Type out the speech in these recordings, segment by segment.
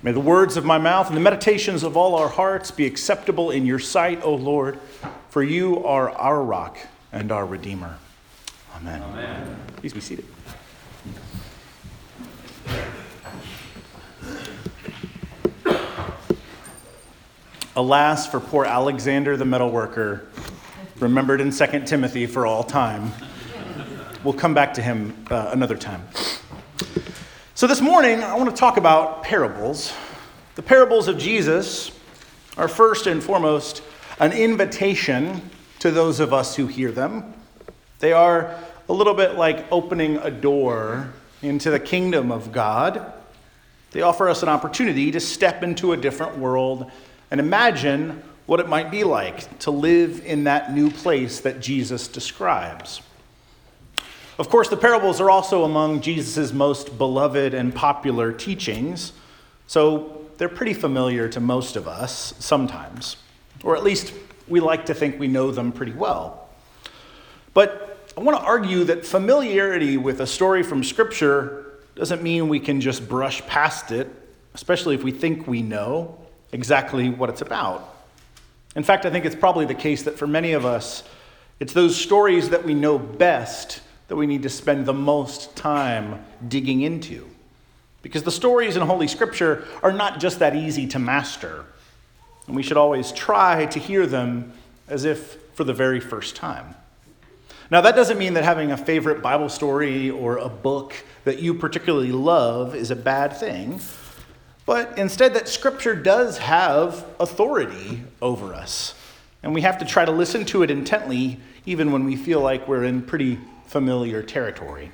May the words of my mouth and the meditations of all our hearts be acceptable in your sight, O Lord, for you are our rock and our Redeemer. Amen. Amen. Please be seated. Alas for poor Alexander the metalworker, remembered in 2 Timothy for all time. We'll come back to him uh, another time. So, this morning, I want to talk about parables. The parables of Jesus are first and foremost an invitation to those of us who hear them. They are a little bit like opening a door into the kingdom of God. They offer us an opportunity to step into a different world and imagine what it might be like to live in that new place that Jesus describes. Of course, the parables are also among Jesus' most beloved and popular teachings, so they're pretty familiar to most of us sometimes, or at least we like to think we know them pretty well. But I want to argue that familiarity with a story from Scripture doesn't mean we can just brush past it, especially if we think we know exactly what it's about. In fact, I think it's probably the case that for many of us, it's those stories that we know best that we need to spend the most time digging into. Because the stories in Holy Scripture are not just that easy to master. And we should always try to hear them as if for the very first time. Now, that doesn't mean that having a favorite Bible story or a book that you particularly love is a bad thing but instead that Scripture does have authority over us. And we have to try to listen to it intently, even when we feel like we're in pretty familiar territory.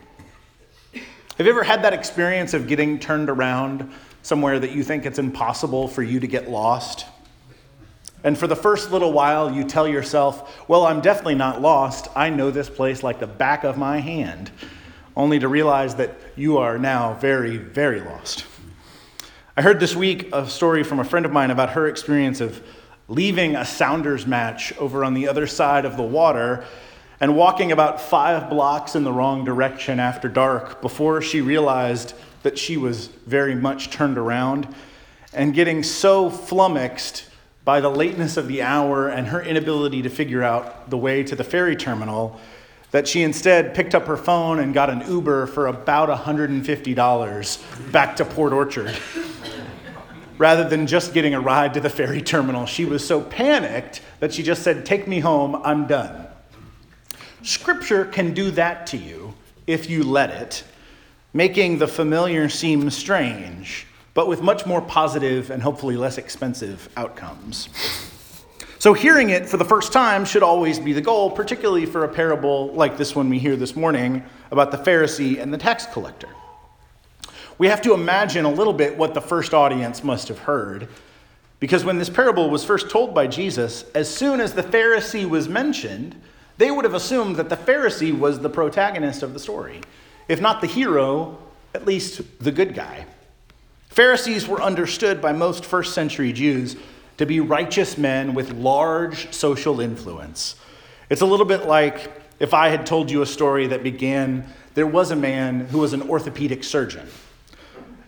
Have you ever had that experience of getting turned around somewhere that you think it's impossible for you to get lost? And for the first little while, you tell yourself, Well, I'm definitely not lost. I know this place like the back of my hand, only to realize that you are now very, very lost. I heard this week a story from a friend of mine about her experience of leaving a Sounders match over on the other side of the water and walking about five blocks in the wrong direction after dark before she realized that she was very much turned around and getting so flummoxed by the lateness of the hour and her inability to figure out the way to the ferry terminal that she instead picked up her phone and got an Uber for about $150 back to Port Orchard rather than just getting a ride to the ferry terminal. She was so panicked that she just said, Take me home, I'm done. Scripture can do that to you if you let it, making the familiar seem strange, but with much more positive and hopefully less expensive outcomes. So, hearing it for the first time should always be the goal, particularly for a parable like this one we hear this morning about the Pharisee and the tax collector we have to imagine a little bit what the first audience must have heard. Because when this parable was first told by Jesus, as soon as the Pharisee was mentioned, they would have assumed that the Pharisee was the protagonist of the story. If not the hero, at least the good guy. Pharisees were understood by most first century Jews to be righteous men with large social influence. It's a little bit like if I had told you a story that began there was a man who was an orthopedic surgeon.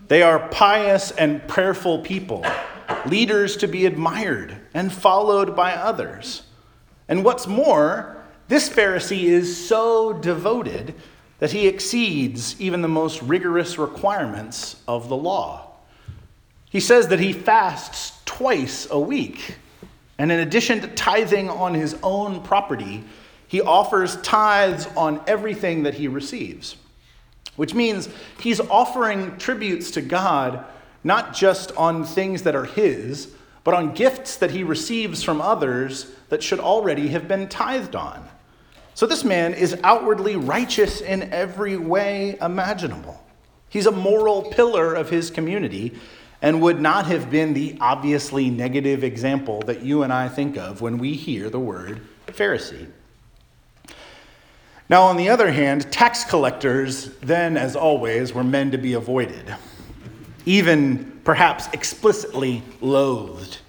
They are pious and prayerful people, leaders to be admired and followed by others. And what's more, this Pharisee is so devoted that he exceeds even the most rigorous requirements of the law. He says that he fasts twice a week. And in addition to tithing on his own property, he offers tithes on everything that he receives which means he's offering tributes to God not just on things that are his, but on gifts that he receives from others that should already have been tithed on. So this man is outwardly righteous in every way imaginable. He's a moral pillar of his community and would not have been the obviously negative example that you and I think of when we hear the word Pharisee. Now, on the other hand, tax collectors, then as always, were men to be avoided, even perhaps explicitly loathed.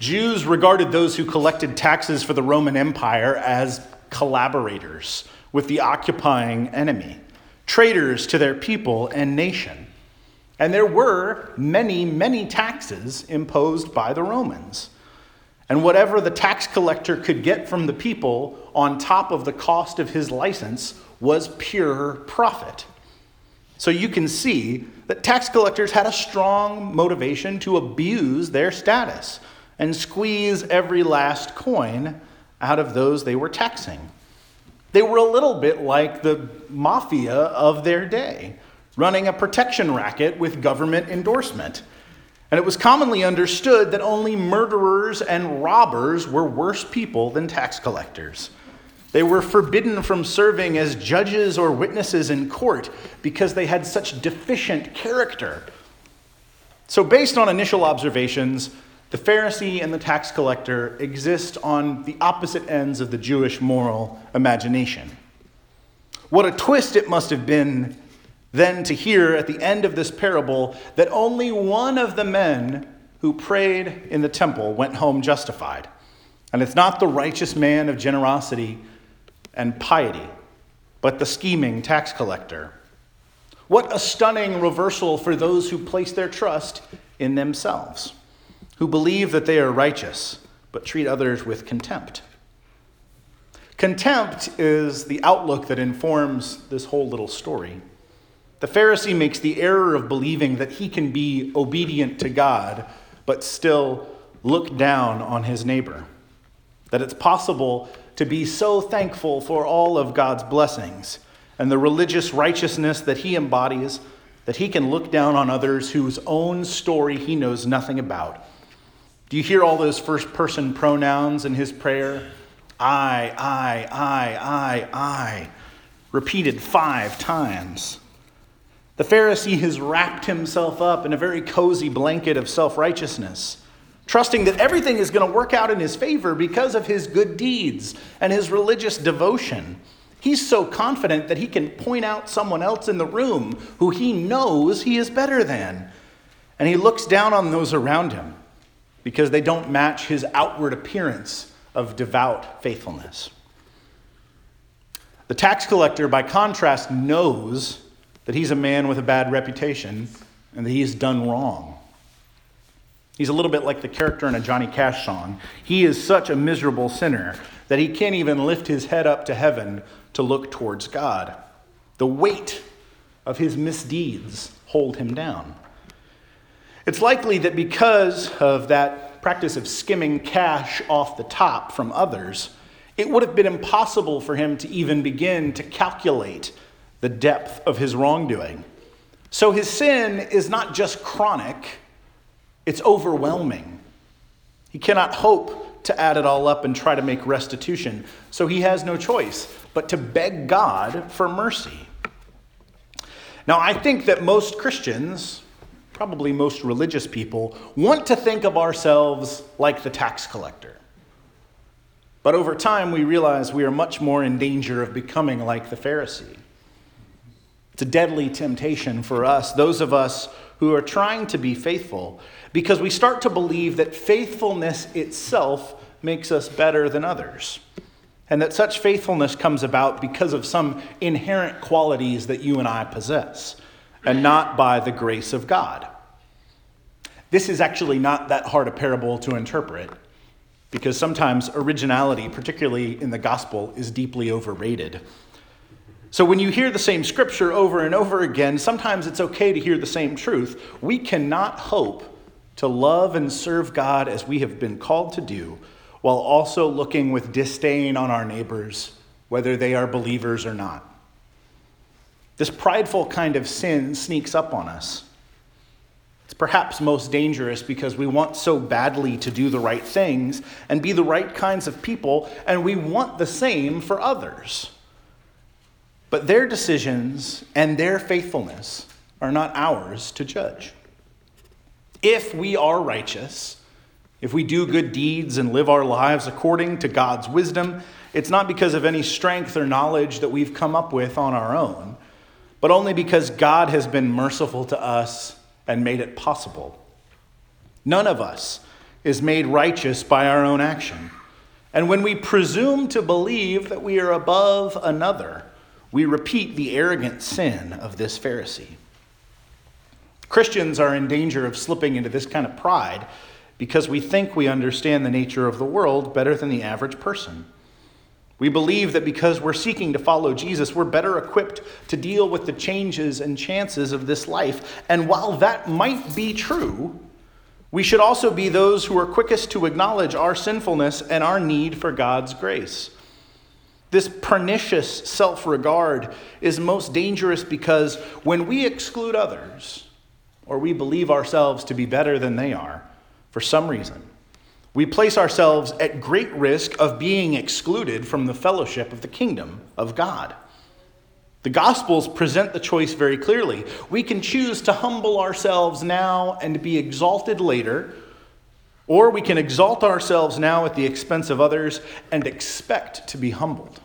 Jews regarded those who collected taxes for the Roman Empire as collaborators with the occupying enemy, traitors to their people and nation. And there were many, many taxes imposed by the Romans. And whatever the tax collector could get from the people on top of the cost of his license was pure profit. So you can see that tax collectors had a strong motivation to abuse their status and squeeze every last coin out of those they were taxing. They were a little bit like the mafia of their day, running a protection racket with government endorsement. And it was commonly understood that only murderers and robbers were worse people than tax collectors. They were forbidden from serving as judges or witnesses in court because they had such deficient character. So, based on initial observations, the Pharisee and the tax collector exist on the opposite ends of the Jewish moral imagination. What a twist it must have been then to hear at the end of this parable that only one of the men who prayed in the temple went home justified. And it's not the righteous man of generosity and piety, but the scheming tax collector. What a stunning reversal for those who place their trust in themselves who believe that they are righteous, but treat others with contempt. Contempt is the outlook that informs this whole little story. The Pharisee makes the error of believing that he can be obedient to God, but still look down on his neighbor. That it's possible to be so thankful for all of God's blessings and the religious righteousness that he embodies that he can look down on others whose own story he knows nothing about do you hear all those first person pronouns in his prayer? I, I, I, I, I, repeated five times. The Pharisee has wrapped himself up in a very cozy blanket of self righteousness, trusting that everything is going to work out in his favor because of his good deeds and his religious devotion. He's so confident that he can point out someone else in the room who he knows he is better than. And he looks down on those around him because they don't match his outward appearance of devout faithfulness. The tax collector, by contrast, knows that he's a man with a bad reputation and that he's done wrong. He's a little bit like the character in a Johnny Cash song. He is such a miserable sinner that he can't even lift his head up to heaven to look towards God. The weight of his misdeeds hold him down. It's likely that because of that practice of skimming cash off the top from others, it would have been impossible for him to even begin to calculate the depth of his wrongdoing. So his sin is not just chronic, it's overwhelming. He cannot hope to add it all up and try to make restitution. So he has no choice but to beg God for mercy. Now, I think that most Christians probably most religious people, want to think of ourselves like the tax collector. But over time, we realize we are much more in danger of becoming like the Pharisee. It's a deadly temptation for us, those of us who are trying to be faithful, because we start to believe that faithfulness itself makes us better than others. And that such faithfulness comes about because of some inherent qualities that you and I possess, and not by the grace of God. This is actually not that hard a parable to interpret because sometimes originality, particularly in the gospel, is deeply overrated. So when you hear the same scripture over and over again, sometimes it's okay to hear the same truth. We cannot hope to love and serve God as we have been called to do while also looking with disdain on our neighbors, whether they are believers or not. This prideful kind of sin sneaks up on us. It's perhaps most dangerous because we want so badly to do the right things and be the right kinds of people, and we want the same for others. But their decisions and their faithfulness are not ours to judge. If we are righteous, if we do good deeds and live our lives according to God's wisdom, it's not because of any strength or knowledge that we've come up with on our own, but only because God has been merciful to us and made it possible. None of us is made righteous by our own action. And when we presume to believe that we are above another, we repeat the arrogant sin of this Pharisee. Christians are in danger of slipping into this kind of pride because we think we understand the nature of the world better than the average person. We believe that because we're seeking to follow Jesus, we're better equipped to deal with the changes and chances of this life. And while that might be true, we should also be those who are quickest to acknowledge our sinfulness and our need for God's grace. This pernicious self regard is most dangerous because when we exclude others, or we believe ourselves to be better than they are, for some reason, we place ourselves at great risk of being excluded from the fellowship of the kingdom of God. The Gospels present the choice very clearly. We can choose to humble ourselves now and be exalted later, or we can exalt ourselves now at the expense of others and expect to be humbled.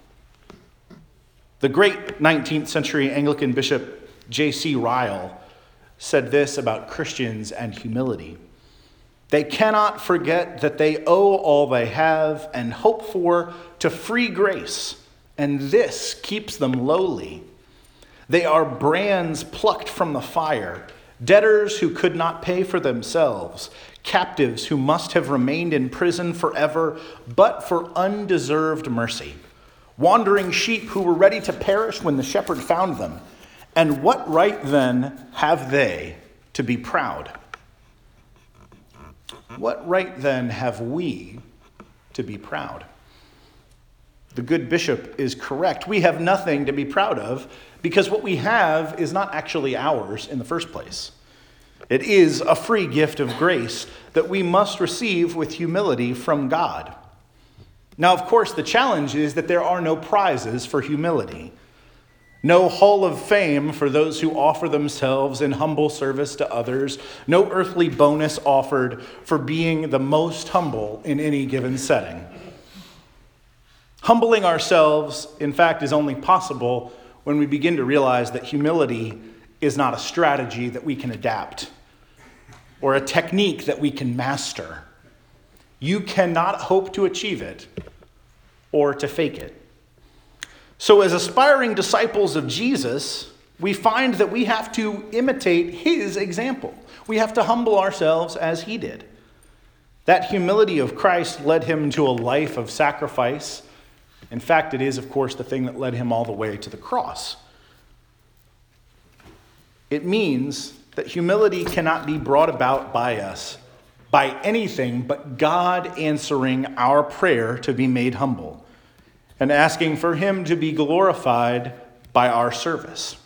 The great 19th century Anglican bishop J.C. Ryle said this about Christians and humility. They cannot forget that they owe all they have and hope for to free grace, and this keeps them lowly. They are brands plucked from the fire, debtors who could not pay for themselves, captives who must have remained in prison forever but for undeserved mercy, wandering sheep who were ready to perish when the shepherd found them. And what right then have they to be proud? Mm-hmm. What right then have we to be proud? The good bishop is correct. We have nothing to be proud of because what we have is not actually ours in the first place. It is a free gift of grace that we must receive with humility from God. Now, of course, the challenge is that there are no prizes for humility. No hall of fame for those who offer themselves in humble service to others. No earthly bonus offered for being the most humble in any given setting. Humbling ourselves, in fact, is only possible when we begin to realize that humility is not a strategy that we can adapt or a technique that we can master. You cannot hope to achieve it or to fake it. So, as aspiring disciples of Jesus, we find that we have to imitate his example. We have to humble ourselves as he did. That humility of Christ led him to a life of sacrifice. In fact, it is, of course, the thing that led him all the way to the cross. It means that humility cannot be brought about by us by anything but God answering our prayer to be made humble and asking for Him to be glorified by our service.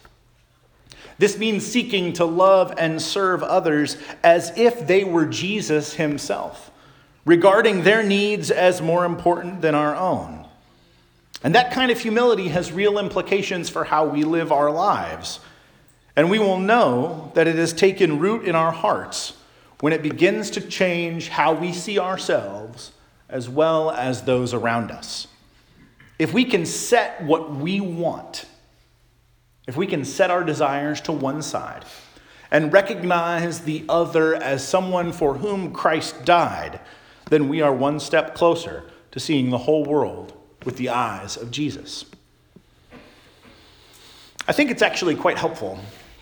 This means seeking to love and serve others as if they were Jesus Himself, regarding their needs as more important than our own. And that kind of humility has real implications for how we live our lives. And we will know that it has taken root in our hearts when it begins to change how we see ourselves as well as those around us if we can set what we want, if we can set our desires to one side and recognize the other as someone for whom Christ died, then we are one step closer to seeing the whole world with the eyes of Jesus. I think it's actually quite helpful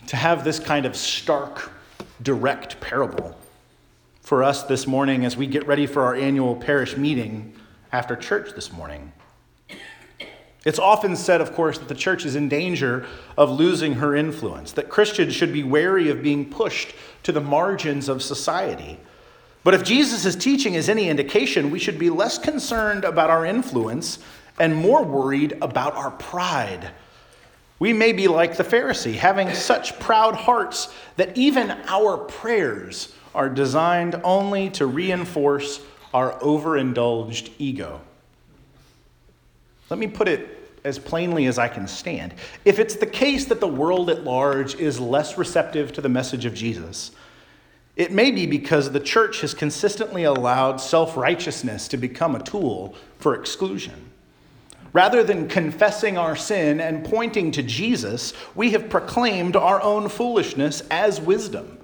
to have this kind of stark, direct parable for us this morning as we get ready for our annual parish meeting after church this morning. It's often said, of course, that the church is in danger of losing her influence, that Christians should be wary of being pushed to the margins of society. But if Jesus' teaching is any indication, we should be less concerned about our influence and more worried about our pride. We may be like the Pharisee, having such proud hearts that even our prayers are designed only to reinforce our overindulged ego. Let me put it as plainly as I can stand. If it's the case that the world at large is less receptive to the message of Jesus, it may be because the church has consistently allowed self righteousness to become a tool for exclusion. Rather than confessing our sin and pointing to Jesus, we have proclaimed our own foolishness as wisdom.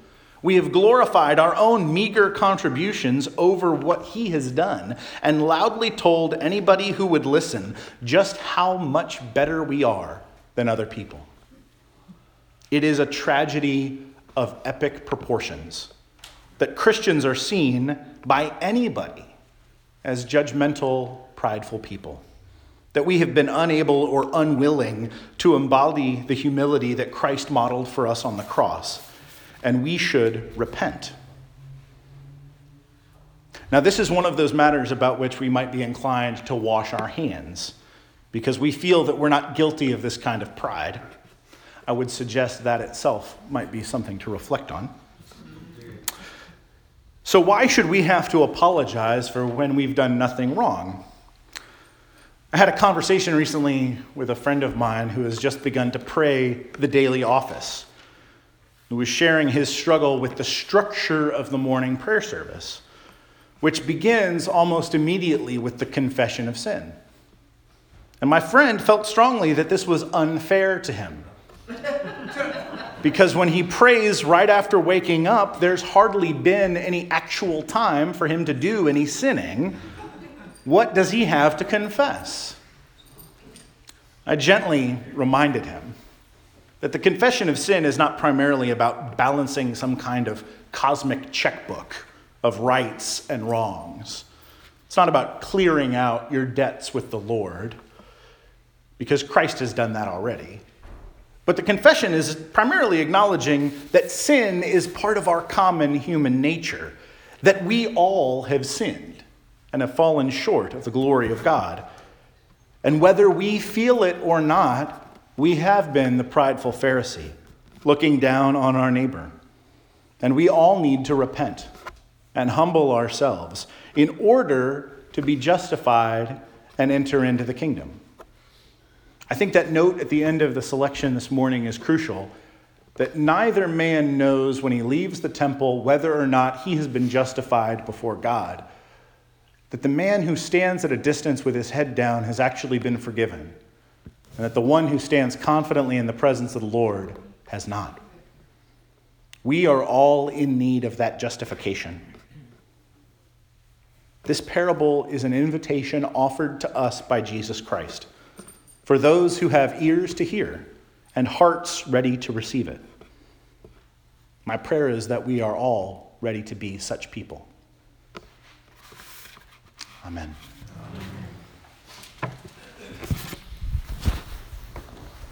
We have glorified our own meager contributions over what he has done and loudly told anybody who would listen just how much better we are than other people. It is a tragedy of epic proportions, that Christians are seen by anybody as judgmental, prideful people, that we have been unable or unwilling to embody the humility that Christ modeled for us on the cross, and we should repent. Now, this is one of those matters about which we might be inclined to wash our hands because we feel that we're not guilty of this kind of pride. I would suggest that itself might be something to reflect on. So, why should we have to apologize for when we've done nothing wrong? I had a conversation recently with a friend of mine who has just begun to pray the daily office, who was sharing his struggle with the structure of the morning prayer service, which begins almost immediately with the confession of sin. And my friend felt strongly that this was unfair to him. because when he prays right after waking up, there's hardly been any actual time for him to do any sinning. What does he have to confess? I gently reminded him that the confession of sin is not primarily about balancing some kind of cosmic checkbook of rights and wrongs. It's not about clearing out your debts with the Lord, because Christ has done that already. But the confession is primarily acknowledging that sin is part of our common human nature, that we all have sinned and have fallen short of the glory of God. And whether we feel it or not, we have been the prideful Pharisee, looking down on our neighbor. And we all need to repent and humble ourselves in order to be justified and enter into the kingdom. I think that note at the end of the selection this morning is crucial that neither man knows when he leaves the temple whether or not he has been justified before God. That the man who stands at a distance with his head down has actually been forgiven, and that the one who stands confidently in the presence of the Lord has not. We are all in need of that justification. This parable is an invitation offered to us by Jesus Christ for those who have ears to hear and hearts ready to receive it. My prayer is that we are all ready to be such people. Amen.